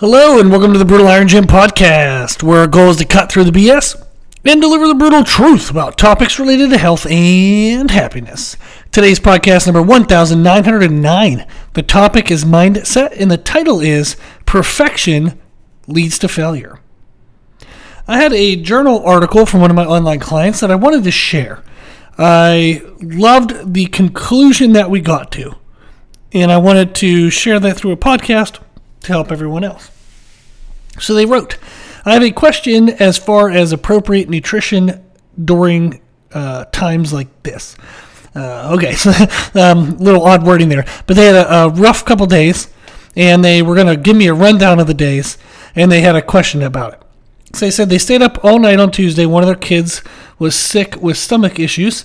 Hello, and welcome to the Brutal Iron Gym podcast, where our goal is to cut through the BS and deliver the brutal truth about topics related to health and happiness. Today's podcast number 1909. The topic is mindset, and the title is Perfection Leads to Failure. I had a journal article from one of my online clients that I wanted to share. I loved the conclusion that we got to, and I wanted to share that through a podcast to help everyone else. So they wrote, I have a question as far as appropriate nutrition during uh, times like this. Uh, okay, so um, little odd wording there, but they had a, a rough couple days, and they were going to give me a rundown of the days, and they had a question about it. So they said they stayed up all night on Tuesday. One of their kids was sick with stomach issues,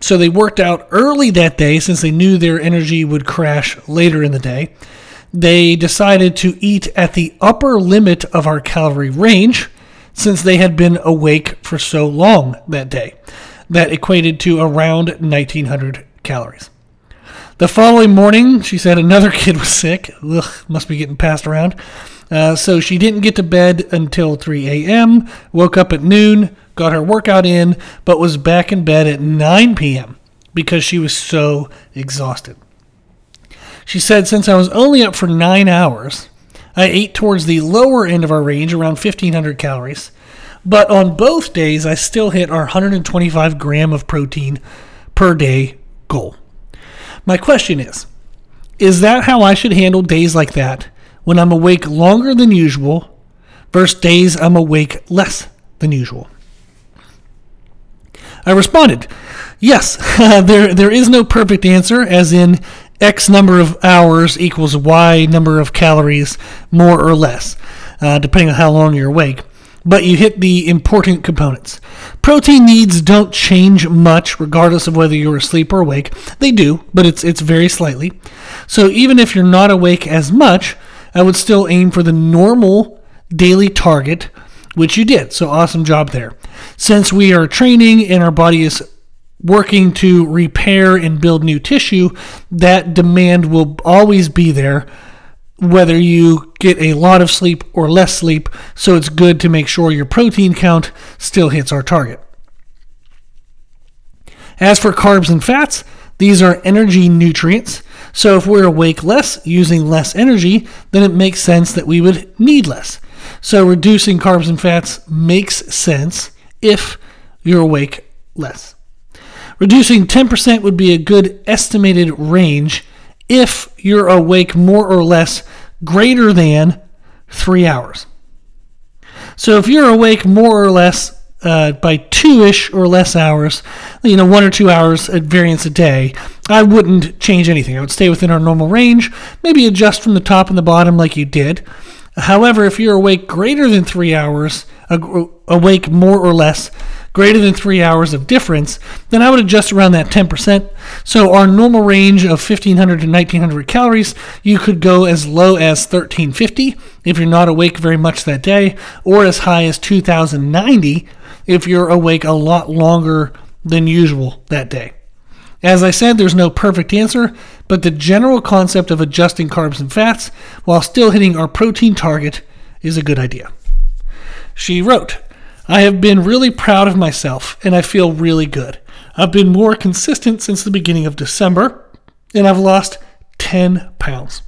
so they worked out early that day since they knew their energy would crash later in the day they decided to eat at the upper limit of our calorie range since they had been awake for so long that day. That equated to around 1900 calories. The following morning, she said another kid was sick. Ugh, must be getting passed around. Uh, so she didn't get to bed until 3 a.m., woke up at noon, got her workout in, but was back in bed at 9 p.m. because she was so exhausted. She said, Since I was only up for nine hours, I ate towards the lower end of our range, around 1,500 calories. But on both days, I still hit our 125 gram of protein per day goal. My question is Is that how I should handle days like that when I'm awake longer than usual versus days I'm awake less than usual? I responded, Yes, there, there is no perfect answer, as in X number of hours equals Y number of calories, more or less, uh, depending on how long you're awake. But you hit the important components. Protein needs don't change much regardless of whether you're asleep or awake. They do, but it's it's very slightly. So even if you're not awake as much, I would still aim for the normal daily target, which you did. So awesome job there. Since we are training and our body is working to repair and build new tissue, that demand will always be there, whether you get a lot of sleep or less sleep. So it's good to make sure your protein count still hits our target. As for carbs and fats, these are energy nutrients. So if we're awake less, using less energy, then it makes sense that we would need less. So reducing carbs and fats makes sense if you're awake less. Reducing 10% would be a good estimated range if you're awake more or less greater than three hours. So if you're awake more or less uh, by two ish or less hours, you know, one or two hours at variance a day, I wouldn't change anything. I would stay within our normal range, maybe adjust from the top and the bottom like you did. However, if you're awake greater than three hours, awake more or less greater than three hours of difference, then I would adjust around that 10%. So our normal range of 1500 to 1900 calories, you could go as low as 1350 if you're not awake very much that day, or as high as 2090 if you're awake a lot longer than usual that day. As I said, there's no perfect answer, but the general concept of adjusting carbs and fats while still hitting our protein target is a good idea. She wrote, I have been really proud of myself and I feel really good. I've been more consistent since the beginning of December and I've lost 10 pounds.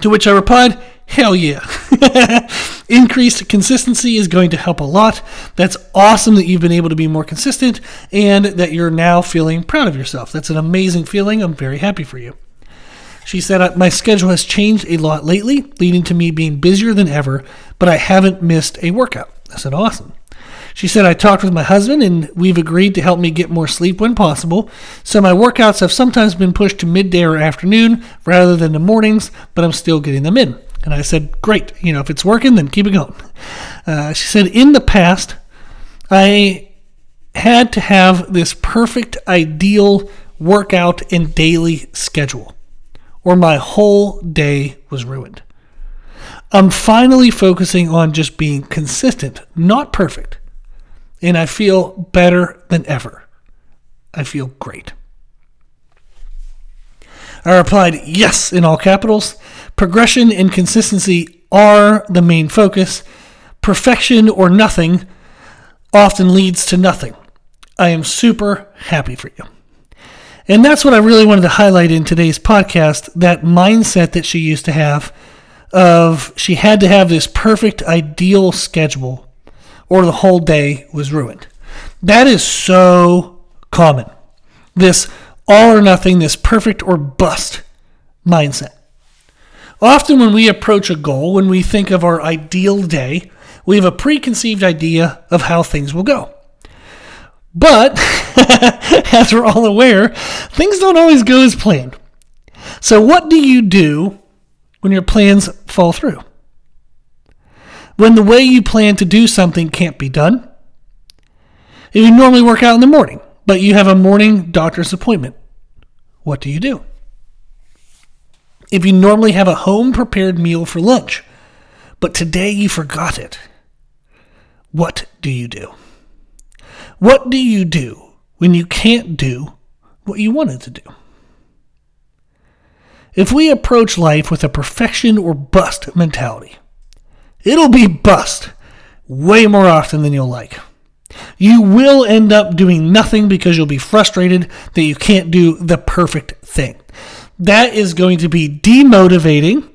To which I replied, Hell yeah. Increased consistency is going to help a lot. That's awesome that you've been able to be more consistent and that you're now feeling proud of yourself. That's an amazing feeling. I'm very happy for you. She said, My schedule has changed a lot lately, leading to me being busier than ever, but I haven't missed a workout. I said, Awesome. She said, I talked with my husband and we've agreed to help me get more sleep when possible. So my workouts have sometimes been pushed to midday or afternoon rather than the mornings, but I'm still getting them in. And I said, Great. You know, if it's working, then keep it going. Uh, she said, In the past, I had to have this perfect, ideal workout and daily schedule, or my whole day was ruined. I'm finally focusing on just being consistent, not perfect. And I feel better than ever. I feel great. I replied, yes, in all capitals. Progression and consistency are the main focus, perfection or nothing often leads to nothing. I am super happy for you. And that's what I really wanted to highlight in today's podcast that mindset that she used to have of she had to have this perfect ideal schedule or the whole day was ruined. That is so common. This all or nothing, this perfect or bust mindset. Often, when we approach a goal, when we think of our ideal day, we have a preconceived idea of how things will go. But, as we're all aware, things don't always go as planned. So, what do you do when your plans fall through? When the way you plan to do something can't be done? If you normally work out in the morning, but you have a morning doctor's appointment, what do you do? if you normally have a home prepared meal for lunch, but today you forgot it, what do you do? What do you do when you can't do what you wanted to do? If we approach life with a perfection or bust mentality, it'll be bust way more often than you'll like. You will end up doing nothing because you'll be frustrated that you can't do the perfect thing that is going to be demotivating.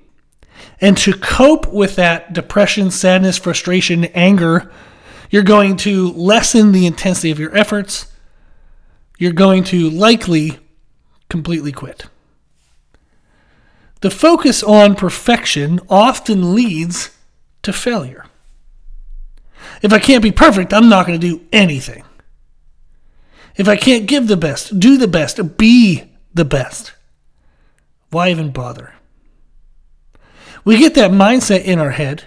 And to cope with that depression, sadness, frustration, anger, you're going to lessen the intensity of your efforts. You're going to likely completely quit. The focus on perfection often leads to failure. If I can't be perfect, I'm not going to do anything. If I can't give the best, do the best, be the best. Why even bother? We get that mindset in our head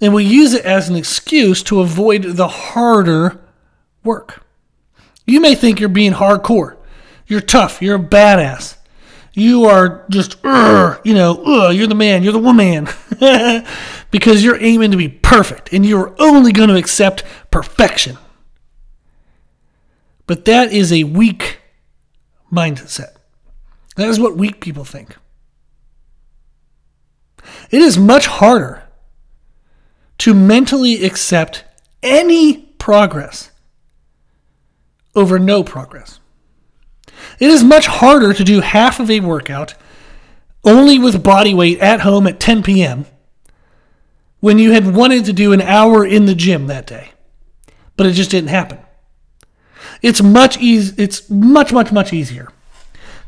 and we use it as an excuse to avoid the harder work. You may think you're being hardcore, you're tough, you're a badass. You are just, you know, you're the man, you're the woman, because you're aiming to be perfect and you're only going to accept perfection. But that is a weak mindset. That is what weak people think. It is much harder to mentally accept any progress over no progress. It is much harder to do half of a workout only with body weight at home at 10 p.m. when you had wanted to do an hour in the gym that day, but it just didn't happen. It's much easy. It's much, much, much easier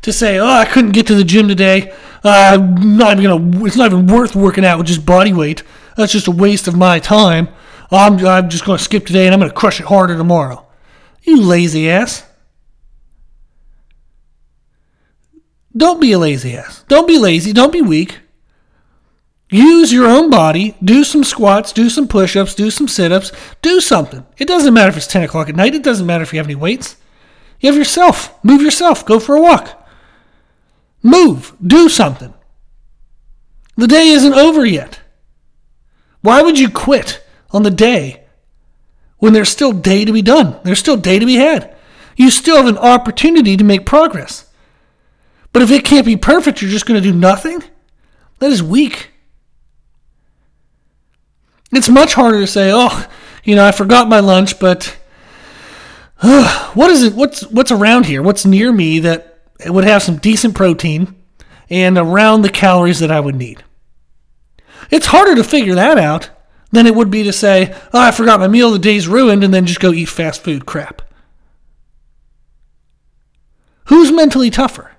to say, oh, I couldn't get to the gym today. Uh, I'm not even gonna. It's not even worth working out with just body weight. That's just a waste of my time. I'm, I'm just gonna skip today and I'm gonna crush it harder tomorrow. You lazy ass. Don't be a lazy ass. Don't be lazy. Don't be weak. Use your own body. Do some squats. Do some push ups. Do some sit ups. Do something. It doesn't matter if it's 10 o'clock at night. It doesn't matter if you have any weights. You have yourself. Move yourself. Go for a walk. Move. Do something. The day isn't over yet. Why would you quit on the day when there's still day to be done? There's still day to be had. You still have an opportunity to make progress. But if it can't be perfect, you're just going to do nothing? That is weak. It's much harder to say, "Oh, you know, I forgot my lunch, but uh, what is it? What's what's around here? What's near me that would have some decent protein and around the calories that I would need. It's harder to figure that out than it would be to say, oh, I forgot my meal, the day's ruined, and then just go eat fast food crap. Who's mentally tougher?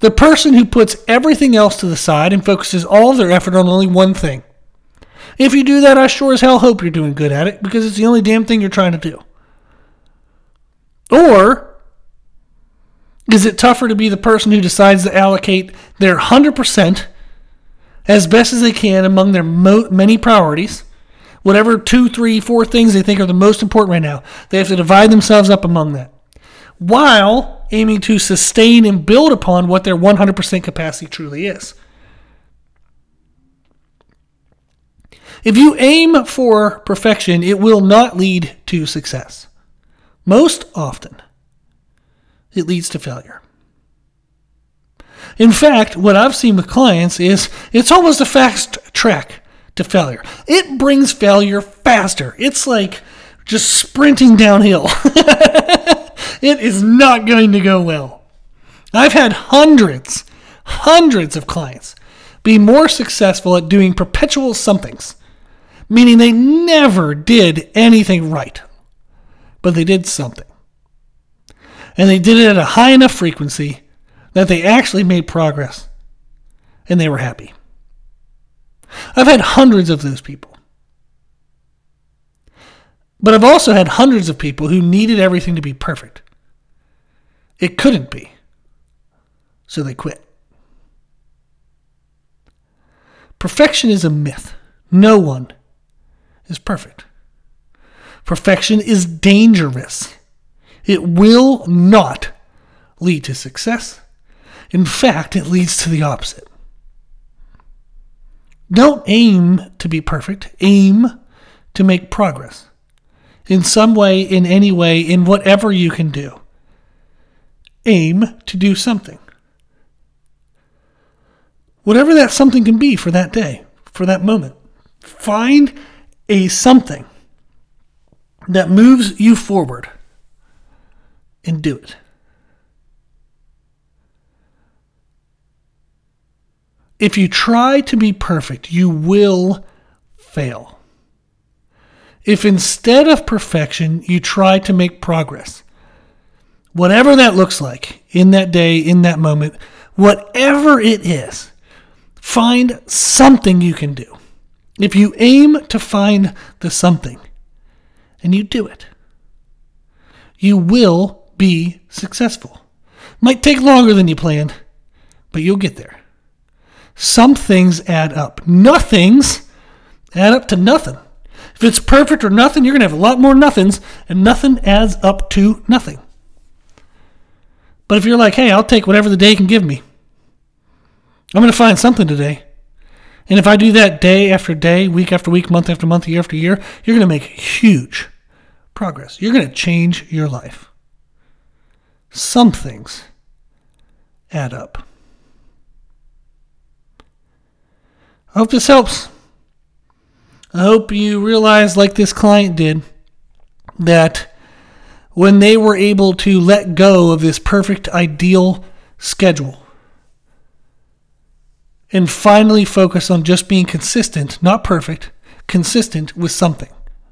The person who puts everything else to the side and focuses all of their effort on only one thing. If you do that, I sure as hell hope you're doing good at it because it's the only damn thing you're trying to do. Or is it tougher to be the person who decides to allocate their 100% as best as they can among their mo- many priorities? Whatever two, three, four things they think are the most important right now, they have to divide themselves up among that while aiming to sustain and build upon what their 100% capacity truly is. If you aim for perfection, it will not lead to success. Most often, it leads to failure. In fact, what I've seen with clients is it's almost a fast track to failure. It brings failure faster. It's like just sprinting downhill. it is not going to go well. I've had hundreds, hundreds of clients be more successful at doing perpetual somethings, meaning they never did anything right, but they did something. And they did it at a high enough frequency that they actually made progress and they were happy. I've had hundreds of those people. But I've also had hundreds of people who needed everything to be perfect. It couldn't be. So they quit. Perfection is a myth. No one is perfect. Perfection is dangerous. It will not lead to success. In fact, it leads to the opposite. Don't aim to be perfect, aim to make progress. In some way, in any way, in whatever you can do. Aim to do something. Whatever that something can be for that day, for that moment. Find a something that moves you forward and do it. If you try to be perfect, you will fail. If instead of perfection, you try to make progress, whatever that looks like in that day, in that moment, whatever it is, find something you can do. If you aim to find the something and you do it, you will be successful. Might take longer than you planned, but you'll get there. Some things add up. Nothings add up to nothing. If it's perfect or nothing, you're going to have a lot more nothings, and nothing adds up to nothing. But if you're like, hey, I'll take whatever the day can give me, I'm going to find something today. And if I do that day after day, week after week, month after month, year after year, you're going to make huge progress. You're going to change your life. Some things add up. I hope this helps. I hope you realize, like this client did, that when they were able to let go of this perfect, ideal schedule and finally focus on just being consistent, not perfect, consistent with something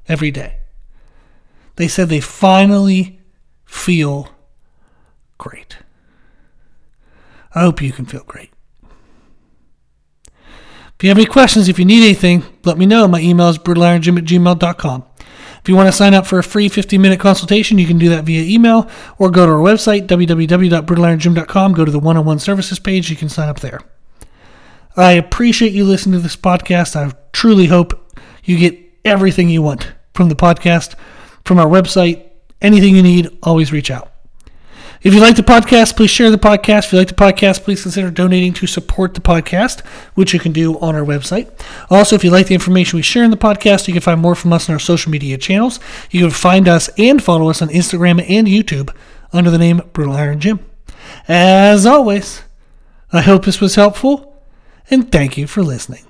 every day, they said they finally feel great. I hope you can feel great. If you have any questions, if you need anything, let me know. My email is brutalirongym at gmail.com. If you want to sign up for a free 15 minute consultation, you can do that via email or go to our website, www.brutalirongym.com. Go to the one on one services page. You can sign up there. I appreciate you listening to this podcast. I truly hope you get everything you want from the podcast, from our website. Anything you need, always reach out. If you like the podcast, please share the podcast. If you like the podcast, please consider donating to support the podcast, which you can do on our website. Also, if you like the information we share in the podcast, you can find more from us on our social media channels. You can find us and follow us on Instagram and YouTube under the name Brutal Iron Gym. As always, I hope this was helpful, and thank you for listening.